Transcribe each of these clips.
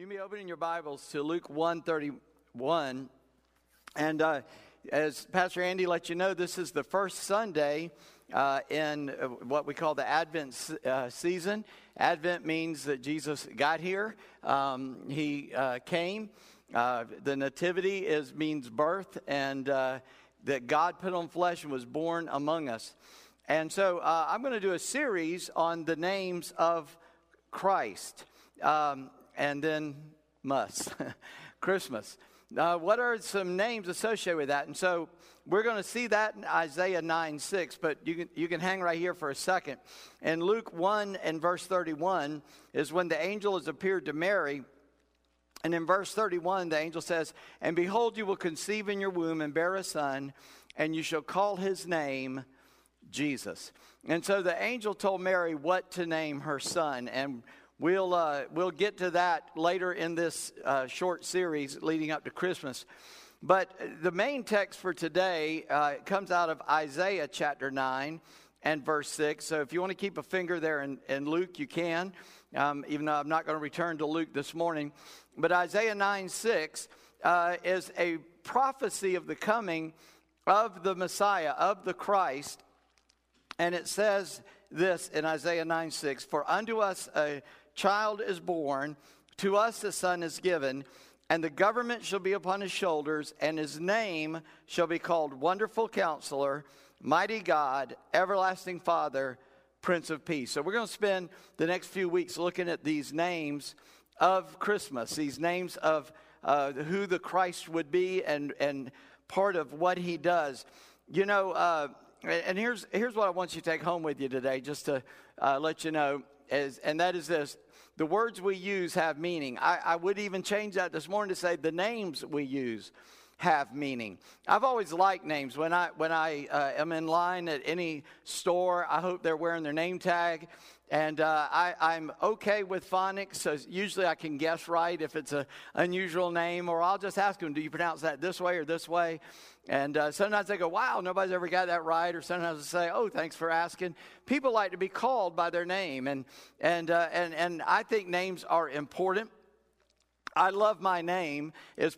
You may open in your Bibles to Luke 131. And uh, as Pastor Andy let you know, this is the first Sunday uh, in uh, what we call the Advent uh, season. Advent means that Jesus got here, um, he uh, came. Uh, the nativity is means birth, and that God put on flesh and was born among us. And so I'm going to do a series on the names of Christ. Um, and then must. Christmas. Uh, what are some names associated with that? And so we're going to see that in Isaiah 9 6, but you can, you can hang right here for a second. In Luke 1 and verse 31 is when the angel has appeared to Mary. And in verse 31, the angel says, And behold, you will conceive in your womb and bear a son, and you shall call his name Jesus. And so the angel told Mary what to name her son. And We'll, uh, we'll get to that later in this uh, short series leading up to Christmas. But the main text for today uh, comes out of Isaiah chapter 9 and verse 6. So if you want to keep a finger there in, in Luke, you can, um, even though I'm not going to return to Luke this morning. But Isaiah 9 6 uh, is a prophecy of the coming of the Messiah, of the Christ. And it says this in Isaiah 9 6 For unto us a child is born, to us a son is given, and the government shall be upon his shoulders, and his name shall be called Wonderful Counselor, Mighty God, Everlasting Father, Prince of Peace. So we're going to spend the next few weeks looking at these names of Christmas, these names of uh, who the Christ would be and, and part of what he does. You know, uh, and here's, here's what I want you to take home with you today, just to uh, let you know, and that is this the words we use have meaning. I, I would even change that this morning to say the names we use have meaning. I've always liked names. When I when I uh, am in line at any store, I hope they're wearing their name tag. And uh, I, am okay with phonics, so usually I can guess right if it's an unusual name, or I'll just ask them, "Do you pronounce that this way or this way?" And uh, sometimes they go, "Wow, nobody's ever got that right," or sometimes they say, "Oh, thanks for asking." People like to be called by their name, and and uh, and and I think names are important. I love my name.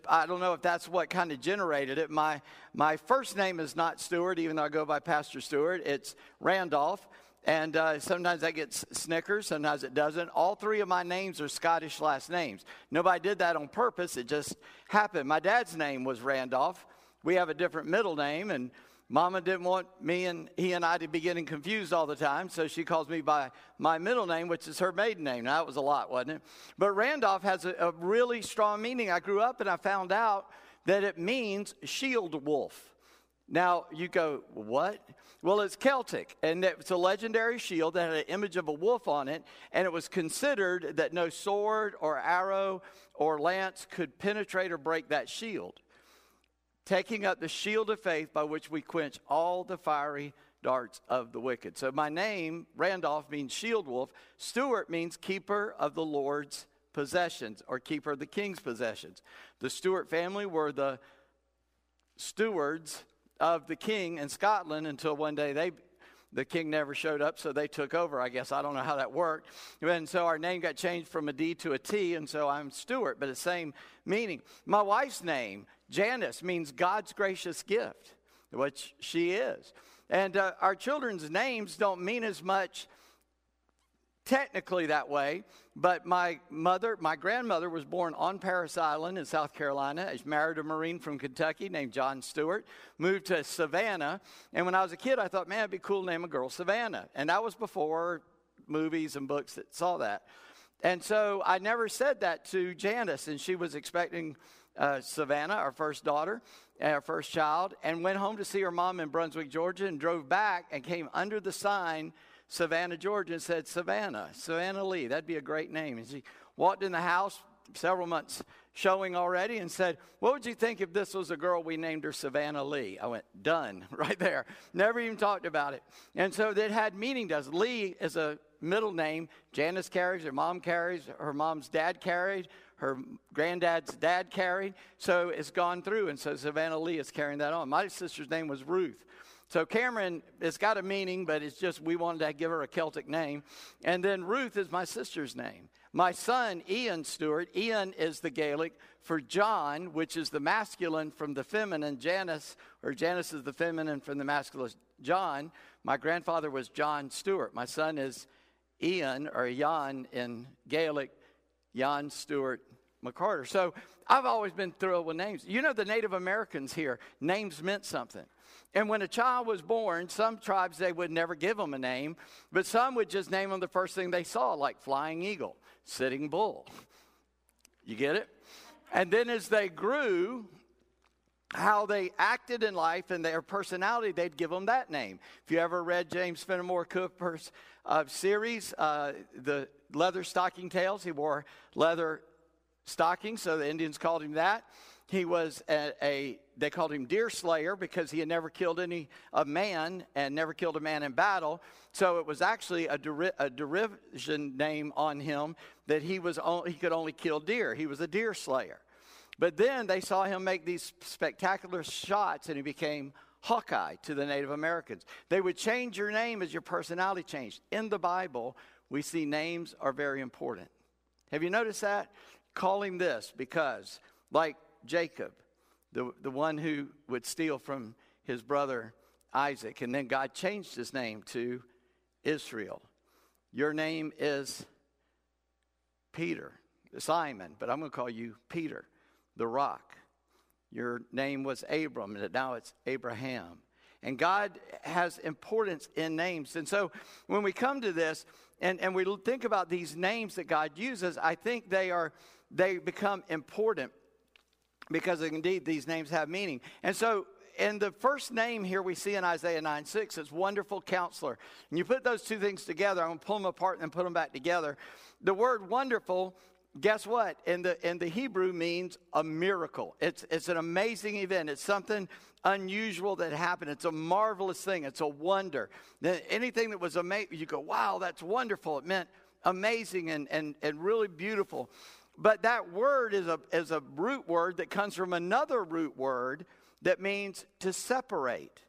I don't know if that's what kind of generated it. My my first name is not Stewart, even though I go by Pastor Stewart. It's Randolph, and uh, sometimes that gets Snickers, sometimes it doesn't. All three of my names are Scottish last names. Nobody did that on purpose. It just happened. My dad's name was Randolph. We have a different middle name, and Mama didn't want me and he and I to be getting confused all the time, so she calls me by my middle name, which is her maiden name. Now, that was a lot, wasn't it? But Randolph has a, a really strong meaning. I grew up and I found out that it means shield wolf. Now, you go, what? Well, it's Celtic, and it's a legendary shield that had an image of a wolf on it, and it was considered that no sword or arrow or lance could penetrate or break that shield taking up the shield of faith by which we quench all the fiery darts of the wicked. So my name, Randolph, means shield wolf. Stewart means keeper of the Lord's possessions or keeper of the king's possessions. The Stewart family were the stewards of the king in Scotland until one day they the king never showed up, so they took over. I guess I don't know how that worked. And so our name got changed from a D to a T, and so I'm Stewart, but the same meaning. My wife's name, Janice means God's gracious gift, which she is. And uh, our children's names don't mean as much technically that way, but my mother, my grandmother was born on Parris Island in South Carolina. She married a Marine from Kentucky named John Stewart, moved to Savannah. And when I was a kid, I thought, man, it'd be cool to name a girl Savannah. And that was before movies and books that saw that. And so I never said that to Janice, and she was expecting uh, Savannah, our first daughter, our first child, and went home to see her mom in Brunswick, Georgia, and drove back and came under the sign, Savannah, Georgia, and said, Savannah, Savannah Lee. That'd be a great name. And she walked in the house several months showing already and said, What would you think if this was a girl we named her Savannah Lee? I went, Done, right there. Never even talked about it. And so that had meaning to us. Lee is a middle name. Janice carries, her mom carries, her mom's dad carried, her granddad's dad carried. So it's gone through. And so Savannah Lee is carrying that on. My sister's name was Ruth. So Cameron, it's got a meaning, but it's just we wanted to give her a Celtic name. And then Ruth is my sister's name. My son, Ian Stewart, Ian is the Gaelic for John, which is the masculine from the feminine, Janice, or Janice is the feminine from the masculine, John. My grandfather was John Stewart. My son is Ian, or Jan in Gaelic, Jan Stewart McCarter. So I've always been thrilled with names. You know, the Native Americans here, names meant something. And when a child was born, some tribes they would never give them a name, but some would just name them the first thing they saw, like flying eagle, sitting bull. You get it? And then as they grew, how they acted in life and their personality, they'd give them that name. If you ever read James Fenimore Cooper's uh, series, uh, The Leather Stocking Tales, he wore leather stockings, so the Indians called him that. He was a, a, they called him Deer Slayer because he had never killed any a man and never killed a man in battle. So it was actually a, deri- a derision name on him that he was he could only kill deer. He was a deer slayer. But then they saw him make these spectacular shots and he became Hawkeye to the Native Americans. They would change your name as your personality changed. In the Bible, we see names are very important. Have you noticed that? Call him this because, like Jacob, the, the one who would steal from his brother Isaac. And then God changed his name to Israel. Your name is Peter, Simon, but I'm going to call you Peter, the rock. Your name was Abram, and now it's Abraham. And God has importance in names. And so when we come to this and, and we think about these names that God uses, I think they are they become important because indeed these names have meaning. And so in the first name here we see in Isaiah 9 6, it's wonderful counselor. And you put those two things together, I'm going to pull them apart and then put them back together. The word wonderful, guess what? In the, in the Hebrew means a miracle. It's, it's an amazing event. It's something unusual that happened. It's a marvelous thing. It's a wonder. Anything that was amazing, you go, wow, that's wonderful. It meant amazing and, and, and really beautiful. But that word is a, is a root word that comes from another root word that means to separate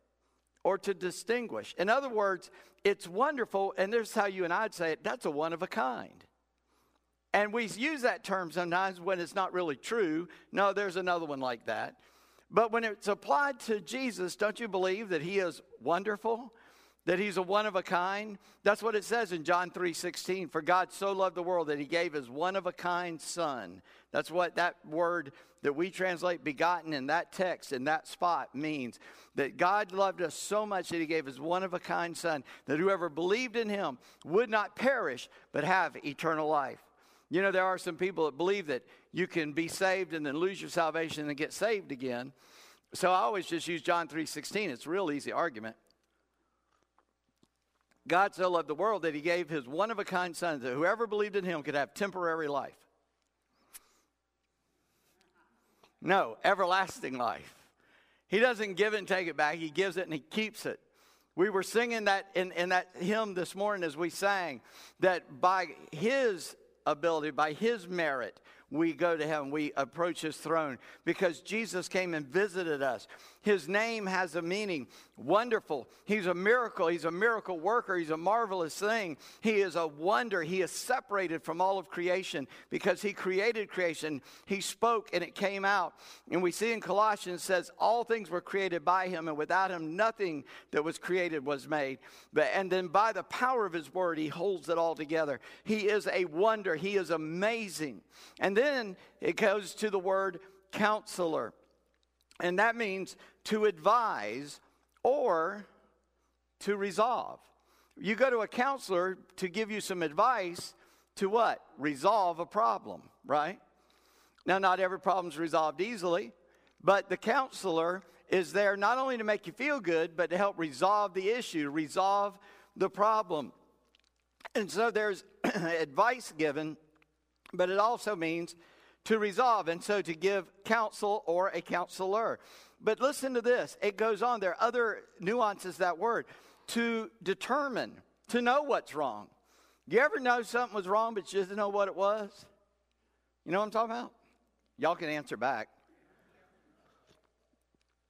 or to distinguish. In other words, it's wonderful, and this is how you and I'd say it that's a one of a kind. And we use that term sometimes when it's not really true. No, there's another one like that. But when it's applied to Jesus, don't you believe that he is wonderful? That he's a one of a kind. That's what it says in john 3.16 for god so loved the world that he gave his one of a kind son. That's what that word that we translate begotten in that text in that spot means. That god loved us so much that he gave his one of a kind son that whoever believed in him would not perish but have eternal life. You know there are some people that believe that you can be saved and then lose your salvation and get saved again. So i always just use john 3.16 it's a real easy argument God so loved the world that he gave his one of a kind son that whoever believed in him could have temporary life. No, everlasting life. He doesn't give it and take it back, he gives it and he keeps it. We were singing that in, in that hymn this morning as we sang that by his ability, by his merit, we go to heaven, we approach his throne because Jesus came and visited us. His name has a meaning wonderful. He's a miracle. He's a miracle worker. He's a marvelous thing. He is a wonder. He is separated from all of creation because he created creation. He spoke and it came out. And we see in Colossians says all things were created by him and without him nothing that was created was made. But and then by the power of his word he holds it all together. He is a wonder. He is amazing. And then it goes to the word counselor. And that means to advise or to resolve. You go to a counselor to give you some advice to what? Resolve a problem, right? Now, not every problem is resolved easily, but the counselor is there not only to make you feel good, but to help resolve the issue, resolve the problem. And so there's advice given, but it also means to resolve, and so to give counsel or a counselor. But listen to this it goes on. There are other nuances that word. To determine, to know what's wrong. You ever know something was wrong, but you just didn't know what it was? You know what I'm talking about? Y'all can answer back.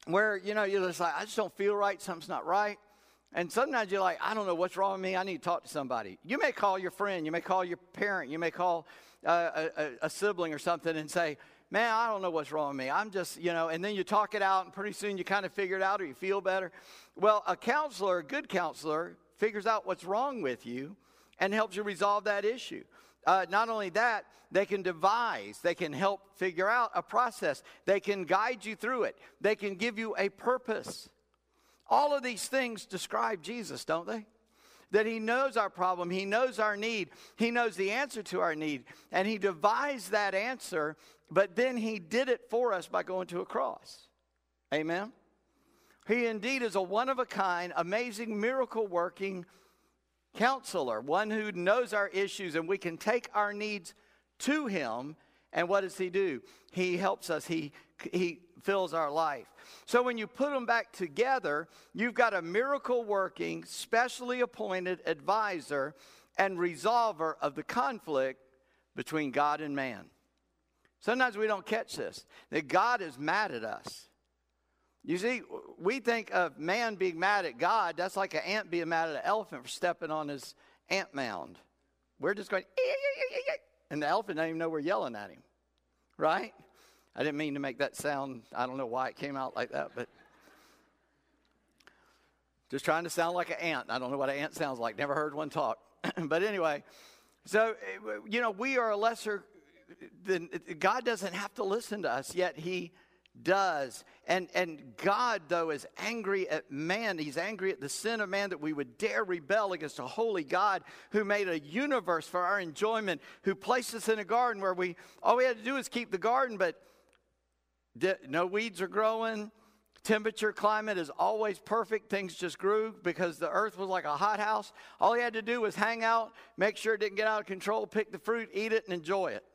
Where, you know, you're just like, I just don't feel right, something's not right. And sometimes you're like, I don't know what's wrong with me. I need to talk to somebody. You may call your friend, you may call your parent, you may call uh, a, a, sibling or something and say, Man, I don't know what's wrong with me. I'm just, you know, and then you talk it out, and pretty soon you kind of figure it out or you feel better. Well, a counselor, a good counselor, figures out what's wrong with you and helps you resolve that issue. Uh, not only that, they can devise, they can help figure out a process, they can guide you through it, they can give you a purpose. All of these things describe Jesus, don't they? That he knows our problem, he knows our need, he knows the answer to our need, and he devised that answer, but then he did it for us by going to a cross. Amen? He indeed is a one of a kind, amazing, miracle working counselor, one who knows our issues, and we can take our needs to him. And what does he do? He helps us, he, he fills our life. So when you put them back together, you've got a miracle working, specially appointed advisor and resolver of the conflict between God and man. Sometimes we don't catch this that God is mad at us. You see, we think of man being mad at God. That's like an ant being mad at an elephant for stepping on his ant mound. We're just going, and the elephant doesn't even know we're yelling at him, right? I didn't mean to make that sound. I don't know why it came out like that, but just trying to sound like an ant. I don't know what an ant sounds like. Never heard one talk. but anyway, so, eh, you know, we are a lesser than God doesn't have to listen to us, yet He does. And, and God, though, is angry at man. He's angry at the sin of man that we would dare rebel against a holy God who made a universe for our enjoyment, who placed us in a garden where we, all we had to do is keep the garden, but no weeds are growing. Temperature, climate is always perfect. Things just grew because the earth was like a hothouse. All he had to do was hang out, make sure it didn't get out of control, pick the fruit, eat it, and enjoy it.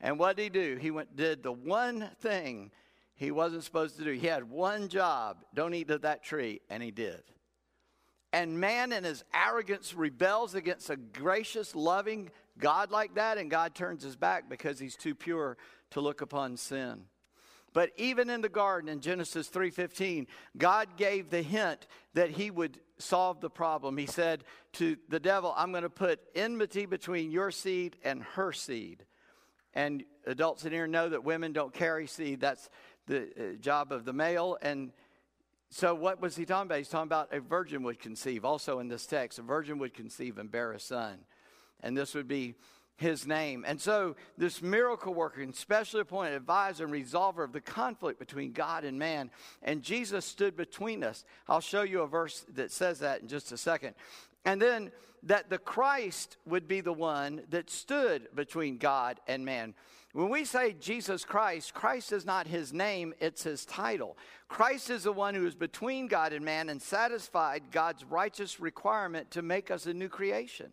And what did he do? He went did the one thing he wasn't supposed to do. He had one job: don't eat of that tree, and he did. And man, in his arrogance, rebels against a gracious, loving God like that, and God turns his back because he's too pure to look upon sin. But even in the garden in Genesis 3:15, God gave the hint that he would solve the problem. He said to the devil, "I'm going to put enmity between your seed and her seed." And adults in here know that women don't carry seed. That's the uh, job of the male. And so, what was he talking about? He's talking about a virgin would conceive. Also, in this text, a virgin would conceive and bear a son. And this would be his name. And so, this miracle worker and specially appointed advisor and resolver of the conflict between God and man. And Jesus stood between us. I'll show you a verse that says that in just a second. And then that the Christ would be the one that stood between God and man. When we say Jesus Christ, Christ is not his name, it's his title. Christ is the one who is between God and man and satisfied God's righteous requirement to make us a new creation.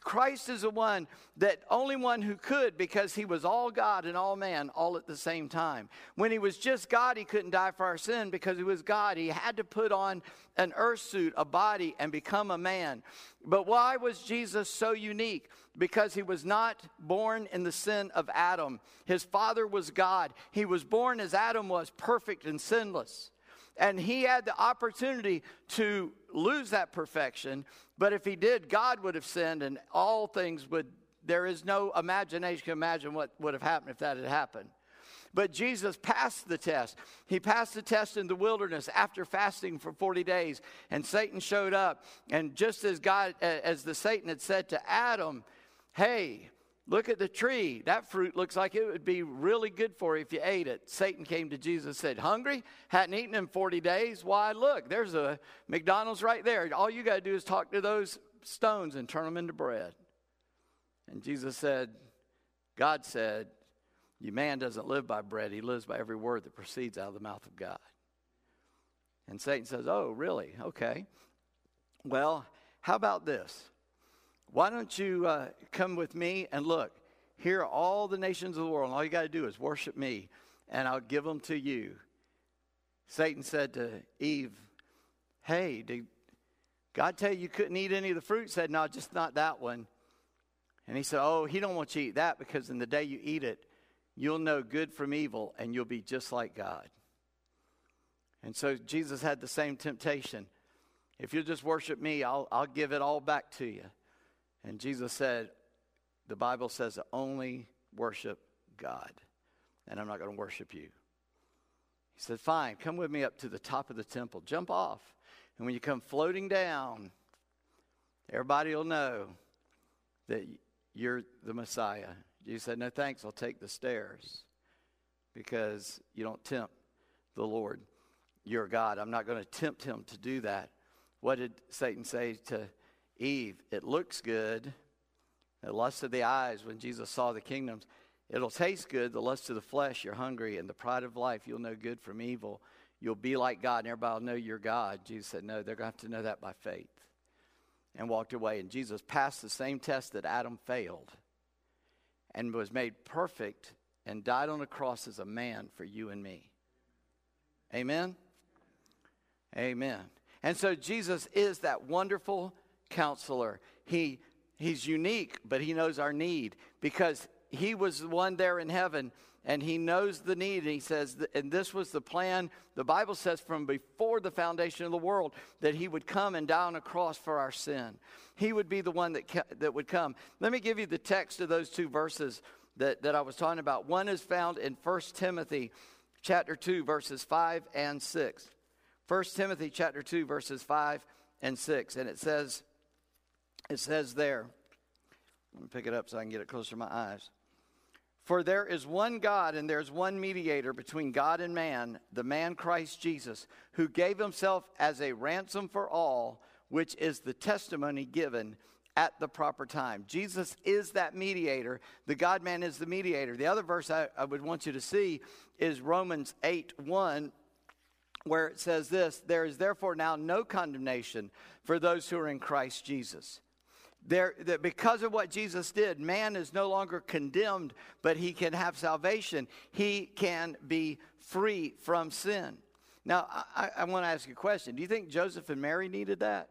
Christ is the one that only one who could because he was all God and all man all at the same time. When he was just God, he couldn't die for our sin because he was God. He had to put on an earth suit, a body, and become a man. But why was Jesus so unique? Because he was not born in the sin of Adam. His father was God. He was born as Adam was, perfect and sinless. And he had the opportunity to lose that perfection, but if he did, God would have sinned and all things would, there is no imagination can imagine what would have happened if that had happened. But Jesus passed the test. He passed the test in the wilderness after fasting for 40 days. And Satan showed up. And just as God, as the Satan had said to Adam, hey, Look at the tree. That fruit looks like it would be really good for you if you ate it. Satan came to Jesus and said, Hungry? Hadn't eaten in 40 days? Why, look, there's a McDonald's right there. All you got to do is talk to those stones and turn them into bread. And Jesus said, God said, You Man doesn't live by bread, he lives by every word that proceeds out of the mouth of God. And Satan says, Oh, really? Okay. Well, how about this? Why don't you uh, come with me and look? Here are all the nations of the world, and all you got to do is worship me, and I'll give them to you. Satan said to Eve, Hey, did God tell you you couldn't eat any of the fruit? Said, No, just not that one. And he said, Oh, he don't want you to eat that because in the day you eat it, you'll know good from evil and you'll be just like God. And so Jesus had the same temptation. If you'll just worship me, I'll, I'll give it all back to you. And Jesus said, The Bible says to only worship God, and I'm not going to worship you. He said, Fine, come with me up to the top of the temple, jump off. And when you come floating down, everybody will know that you're the Messiah. Jesus said, No thanks, I'll take the stairs because you don't tempt the Lord your God. I'm not going to tempt him to do that. What did Satan say to Eve? It looks good. The lust of the eyes, when Jesus saw the kingdoms, it'll taste good. The lust of the flesh, you're hungry. And the pride of life, you'll know good from evil. You'll be like God, and everybody will know you're God. Jesus said, No, they're going to have to know that by faith. And walked away. And Jesus passed the same test that Adam failed and was made perfect and died on the cross as a man for you and me. Amen? Amen. And so Jesus is that wonderful counselor. He, he's unique, but he knows our need because he was the one there in heaven and he knows the need. And he says, and this was the plan. The Bible says from before the foundation of the world that he would come and die on a cross for our sin. He would be the one that, that would come. Let me give you the text of those two verses that, that I was talking about. One is found in 1 Timothy chapter 2, verses 5 and 6. 1 Timothy chapter 2, verses 5 and 6. And it says, it says there, let me pick it up so I can get it closer to my eyes. For there is one God and there's one mediator between God and man, the man Christ Jesus, who gave himself as a ransom for all, which is the testimony given at the proper time. Jesus is that mediator. The God man is the mediator. The other verse I, I, would want you to see is Romans 8 1, where it says this There is therefore now no condemnation for those who are in Christ Jesus. There, that because of what Jesus did, man is no longer condemned, but he can have salvation. He can be free from sin. Now, I, I want to ask you a question. Do you think Joseph and Mary needed that?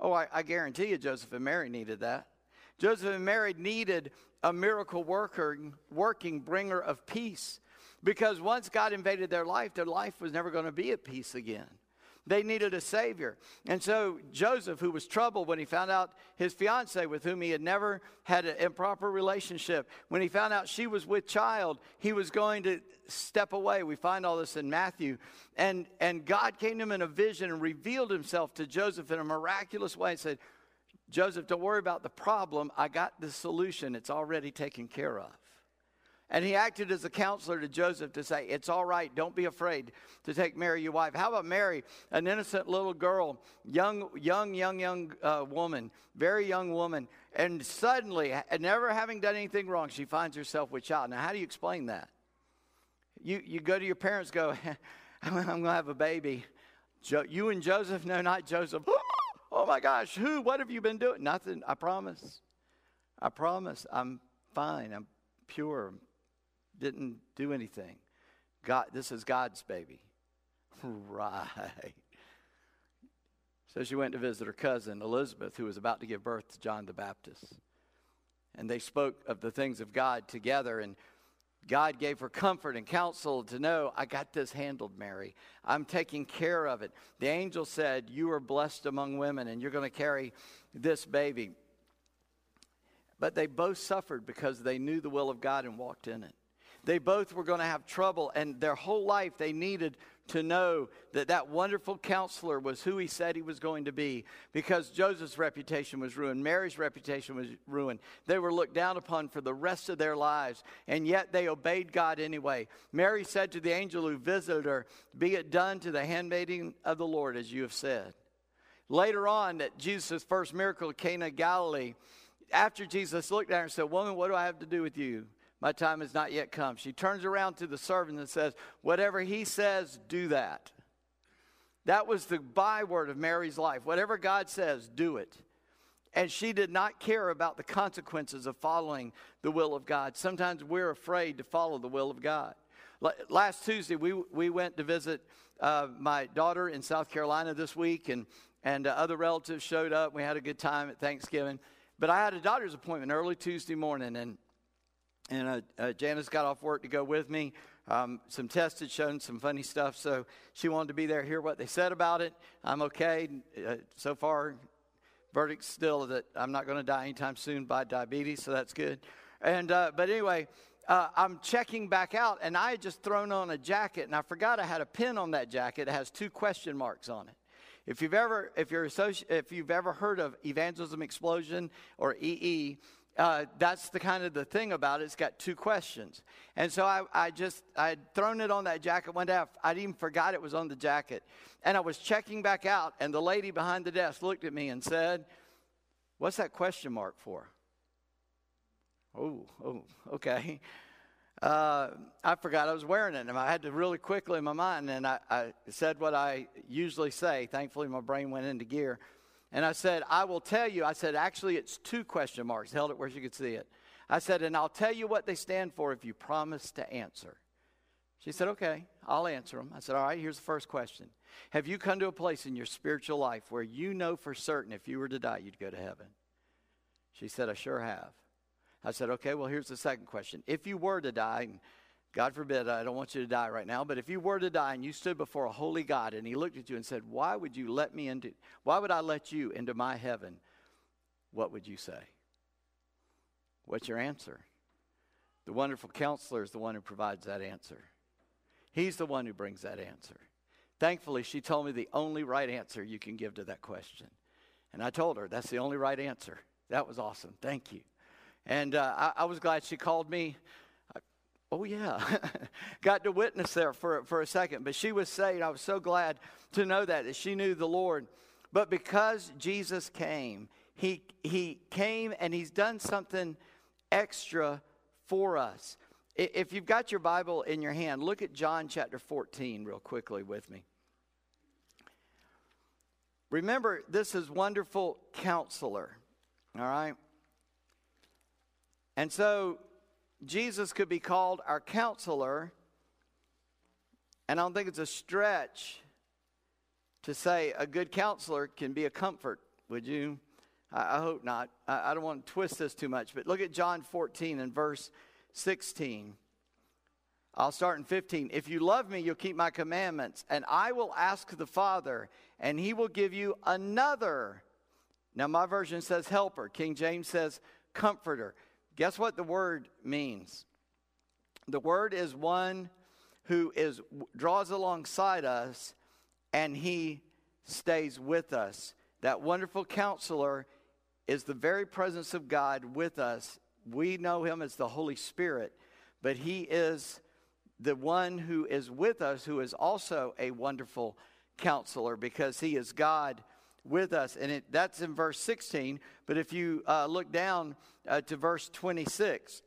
Oh, I, I guarantee you, Joseph and Mary needed that. Joseph and Mary needed a miracle worker, working bringer of peace. Because once God invaded their life, their life was never going to be at peace again. They needed a Savior. And so Joseph, who was troubled when he found out his fiancee, with whom he had never had an improper relationship, when he found out she was with child, he was going to step away. We find all this in Matthew. And, and God came to him in a vision and revealed himself to Joseph in a miraculous way and said, Joseph, don't worry about the problem. I got the solution. It's already taken care of. And he acted as a counselor to Joseph to say, It's all right, don't be afraid to take Mary, your wife. How about Mary, an innocent little girl, young, young, young, young uh, woman, very young woman, and suddenly, never having done anything wrong, she finds herself with child. Now, how do you explain that? You, you go to your parents, go, I'm going to have a baby. Jo- you and Joseph? No, not Joseph. oh my gosh, who? What have you been doing? Nothing, I promise. I promise. I'm fine. I'm pure didn't do anything. God, this is God's baby. right. So she went to visit her cousin Elizabeth, who was about to give birth to John the Baptist. And they spoke of the things of God together, and God gave her comfort and counsel to know, I got this handled, Mary. I'm taking care of it. The angel said, You are blessed among women, and you're going to carry this baby. But they both suffered because they knew the will of God and walked in it. They both were going to have trouble, and their whole life they needed to know that that wonderful counselor was who he said he was going to be because Joseph's reputation was ruined, Mary's reputation was ruined. They were looked down upon for the rest of their lives, and yet they obeyed God anyway. Mary said to the angel who visited her, Be it done to the handmaiden of the Lord, as you have said. Later on, at Jesus' first miracle at Cana Galilee, after Jesus looked at her and said, Woman, what do I have to do with you? My time has not yet come. She turns around to the servant and says, Whatever he says, do that. That was the byword of Mary's life. Whatever God says, do it. And she did not care about the consequences of following the will of God. Sometimes we're afraid to follow the will of God. Last Tuesday, we, we went to visit uh, my daughter in South Carolina this week, and, and uh, other relatives showed up. We had a good time at Thanksgiving. But I had a doctor's appointment early Tuesday morning, and and uh, uh, Janice got off work to go with me. Um, some tests had shown some funny stuff, so she wanted to be there, hear what they said about it. I'm okay. Uh, so far, verdict still that I'm not going to die anytime soon by diabetes, so that's good. And uh, but anyway, uh, I'm checking back out, and I had just thrown on a jacket, and I forgot I had a pin on that jacket. It has two question marks on it. If you've ever, if you're associ- if you've ever heard of evangelism explosion or EE, uh, that's the kind of the thing about it. It's got two questions. And so I, I just, I had thrown it on that jacket one day. I, would even forgot it was on the jacket. And I was checking back out, and the lady behind the desk looked at me and said, What's that question mark for? Oh, oh, okay. Uh, I forgot I was wearing it, and I had to really quickly in my mind, and I, I said what I usually say. Thankfully, my brain went into gear. And I said, I will tell you. I said, actually, it's two question marks. Held it where she could see it. I said, and I'll tell you what they stand for if you promise to answer. She said, okay, I'll answer them. I said, all right, here's the first question Have you come to a place in your spiritual life where you know for certain if you were to die, you'd go to heaven? She said, I sure have. I said, okay, well, here's the second question. If you were to die, God forbid, I don't want you to die right now, but if you were to die and you stood before a holy God and he looked at you and said, Why would you let me into, why would I let you into my heaven? What would you say? What's your answer? The wonderful counselor is the one who provides that answer. He's the one who brings that answer. Thankfully, she told me the only right answer you can give to that question. And I told her, That's the only right answer. That was awesome. Thank you. And uh, I, I was glad she called me Oh, yeah. Got to witness there for, for a second. But she was saved. I was so glad to know that, that she knew the Lord. But because Jesus came, he, he came and he's done something extra for us. If you've got your Bible in your hand, look at John chapter 14 real quickly with me. Remember, this is wonderful counselor, all right? And so Jesus could be called our counselor, and I don't think it's a stretch to say a good counselor can be a comfort, would you? I, I hope not. I, I don't want to twist this too much, but look at John 14 and verse 16. I'll start in 15. If you love me, you'll keep my commandments, and I will ask the Father, and he will give you another. Now, my version says helper. King James says comforter. Guess what the word means? The word is one who is draws alongside us and he stays with us. That wonderful counselor is the very presence of God with us. We know him as the Holy Spirit, but he is the one who is with us, who is also a wonderful counselor because he is God with us. And it, that's in verse 16. But if you uh, look down uh, to verse 26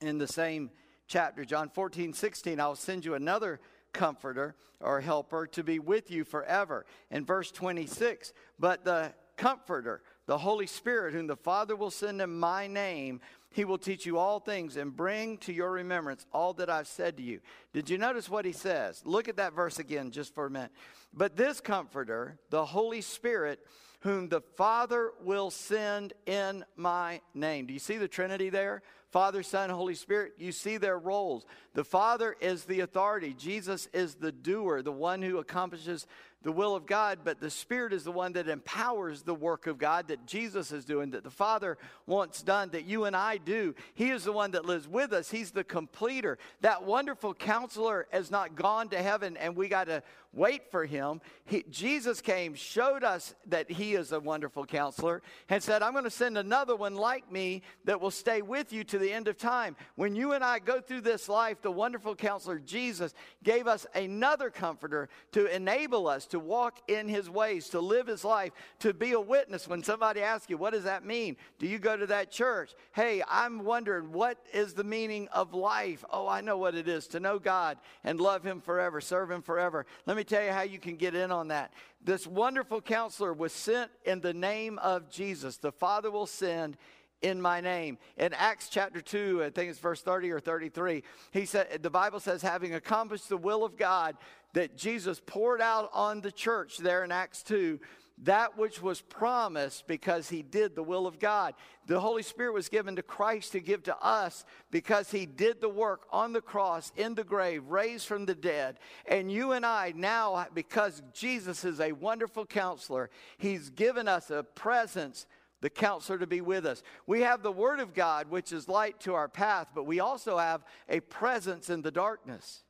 in the same chapter, John 14, 16, I'll send you another comforter or helper to be with you forever. In verse 26, but the comforter, the Holy Spirit, whom the Father will send in my name, he will teach you all things and bring to your remembrance all that I've said to you. Did you notice what he says? Look at that verse again just for a minute. But this comforter, the Holy Spirit, whom the Father will send in my name. Do you see the Trinity there? Father, Son, Holy Spirit, you see their roles. The Father is the authority. Jesus is the doer, the one who accomplishes the will of God, but the Spirit is the one that empowers the work of God that Jesus is doing, that the Father wants done, that you and I do. He is the one that lives with us. He's the completer. That wonderful counselor has not gone to heaven and we got to wait for him. He, Jesus came, showed us that he is a wonderful counselor, and said, I'm going to send another one like me that will stay with you to the end of time. When you and I go through this life, the wonderful counselor Jesus gave us another comforter to enable us to walk in his ways, to live his life, to be a witness. When somebody asks you, What does that mean? Do you go to that church? Hey, I'm wondering, what is the meaning of life? Oh, I know what it is to know God and love him forever, serve him forever. Let me tell you how you can get in on that. This wonderful counselor was sent in the name of Jesus. The Father will send in my name. In Acts chapter 2, I think it's verse 30 or 33, he said the Bible says having accomplished the will of God that Jesus poured out on the church there in Acts 2 that which was promised because he did the will of God. The Holy Spirit was given to Christ to give to us because he did the work on the cross, in the grave, raised from the dead. And you and I now, because Jesus is a wonderful counselor, he's given us a presence the counselor to be with us. We have the Word of God, which is light to our path, but we also have a presence in the darkness.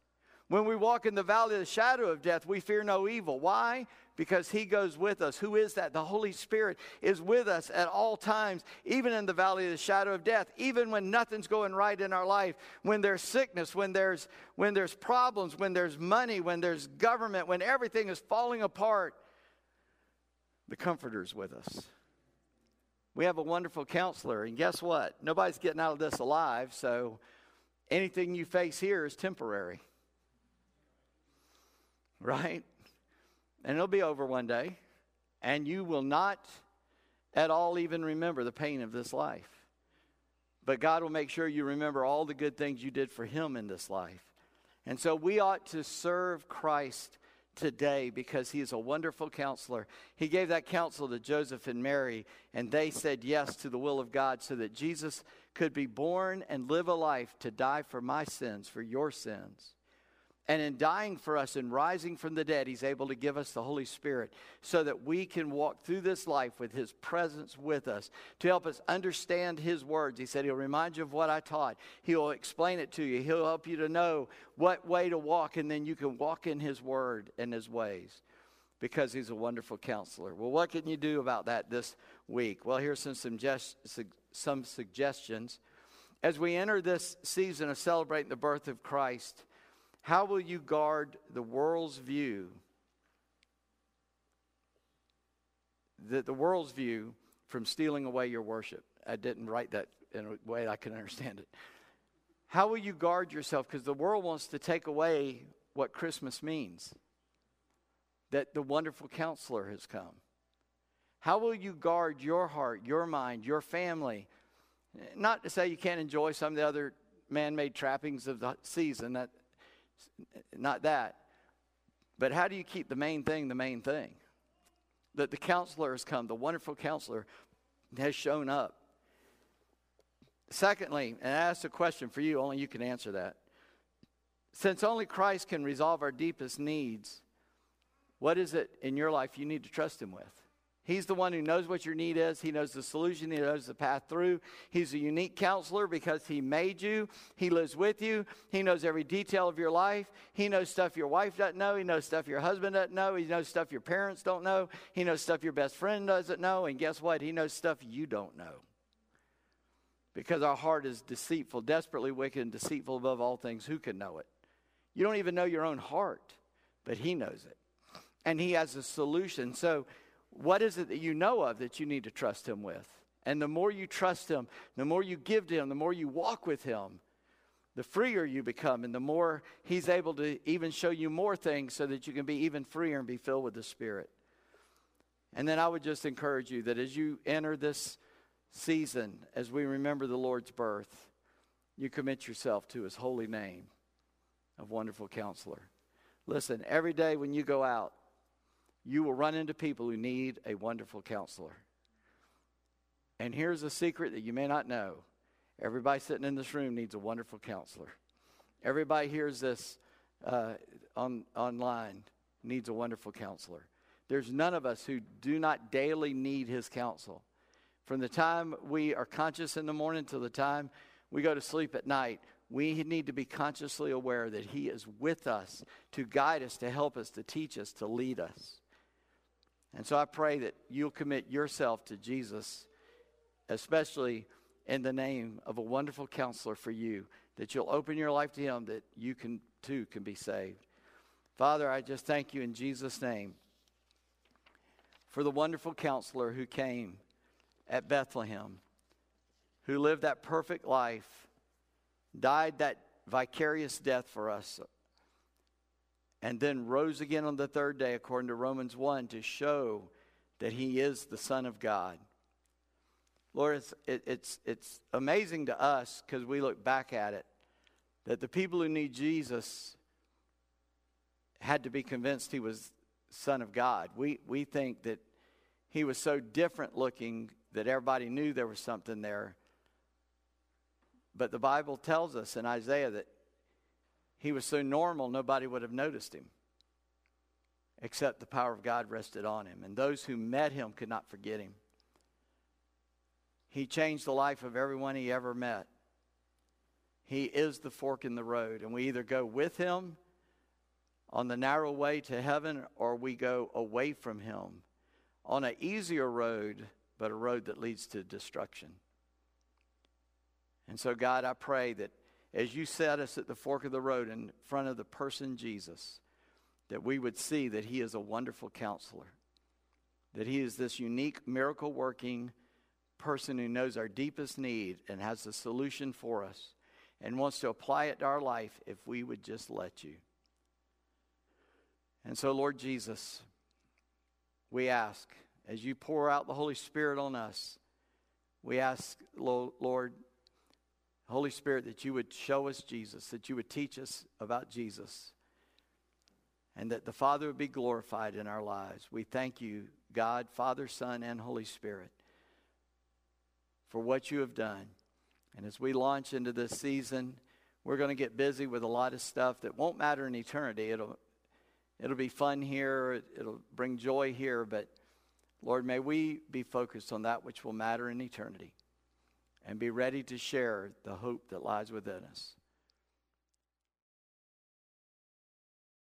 When we walk in the valley of the shadow of death, we fear no evil. Why? Because He goes with us. Who is that? The Holy Spirit is with us at all times, even in the valley of the shadow of death, even when nothing's going right in our life, when there's sickness, when there's, when there's problems, when there's money, when there's government, when everything is falling apart. The Comforter's with us. We have a wonderful counselor, and guess what? Nobody's getting out of this alive, so anything you face here is temporary right? And it'll be over one day, and you will not at all even remember the pain of this life. But God will make sure you remember all the good things you did for Him in this life. And so we ought to serve Christ today because He is a wonderful counselor. He gave that counsel to Joseph and Mary, and they said yes to the will of God so that Jesus could be born and live a life to die for my sins, for your sins. And in dying for us and rising from the dead, He's able to give us the Holy Spirit so that we can walk through this life with His presence with us to help us understand His words. He said He'll remind you of what I taught, He'll explain it to you, He'll help you to know what way to walk, and then you can walk in His word and His ways because He's a wonderful counselor. Well, what can you do about that this week? Well, here's some, suggest- some suggestions. As we enter this season of celebrating the birth of Christ, how will you guard the world's view? The, the world's view from stealing away your worship. I didn't write that in a way I can understand it. How will you guard yourself? Because the world wants to take away what Christmas means that the wonderful counselor has come. How will you guard your heart, your mind, your family? Not to say you can't enjoy some of the other man made trappings of the season, that, not that. But how do you keep the main thing the main thing? That the counselor has come, the wonderful counselor has shown up. Secondly, and I ask a question for you, only you can answer that. Since only Christ can resolve our deepest needs, what is it in your life you need to trust Him with? He's the one who knows what your need is. He knows the solution. He knows the path through. He's a unique counselor because He made you. He lives with you. He knows every detail of your life. He knows stuff your wife doesn't know. He knows stuff your husband doesn't know. He knows stuff your parents don't know. He knows stuff your best friend doesn't know. And guess what? He knows stuff you don't know. Because our heart is deceitful, desperately wicked, and deceitful above all things. Who can know it? You don't even know your own heart, but He knows it. And He has a solution. So, what is it that you know of that you need to trust Him with? And the more you trust Him, the more you give to Him, the more you walk with Him, the freer you become, and the more He's able to even show you more things so that you can be even freer and be filled with the Spirit. And then I would just encourage you that as you enter this season, as we remember the Lord's birth, you commit yourself to His holy name of wonderful counselor. Listen, every day when you go out, you will run into people who need a wonderful counselor. And here's a secret that you may not know everybody sitting in this room needs a wonderful counselor. Everybody hears this uh, on, online needs a wonderful counselor. There's none of us who do not daily need his counsel. From the time we are conscious in the morning to the time we go to sleep at night, we need to be consciously aware that he is with us to guide us, to help us, to teach us, to lead us. And so I pray that you'll commit yourself to Jesus, especially in the name of a wonderful counselor for you, that you'll open your life to him, that you can too can be saved. Father, I just thank you in Jesus' name for the wonderful counselor who came at Bethlehem, who lived that perfect life, died that vicarious death for us and then rose again on the third day, according to Romans 1, to show that he is the Son of God. Lord, it's, it, it's, it's amazing to us because we look back at it that the people who need Jesus had to be convinced he was Son of God. We, we think that he was so different looking that everybody knew there was something there. But the Bible tells us in Isaiah that he was so normal, nobody would have noticed him, except the power of God rested on him. And those who met him could not forget him. He changed the life of everyone he ever met. He is the fork in the road, and we either go with him on the narrow way to heaven or we go away from him on an easier road, but a road that leads to destruction. And so, God, I pray that as you set us at the fork of the road in front of the person Jesus, that we would see that he is a wonderful counselor, that he is this unique miracle working person who knows our deepest need and has the solution for us and wants to apply it to our life if we would just let you. And so, Lord Jesus, we ask, as you pour out the Holy Spirit on us, we ask, Lord, Holy Spirit, that you would show us Jesus, that you would teach us about Jesus, and that the Father would be glorified in our lives. We thank you, God, Father, Son, and Holy Spirit, for what you have done. And as we launch into this season, we're going to get busy with a lot of stuff that won't matter in eternity. It'll, it'll be fun here, it'll bring joy here, but Lord, may we be focused on that which will matter in eternity and be ready to share the hope that lies within us.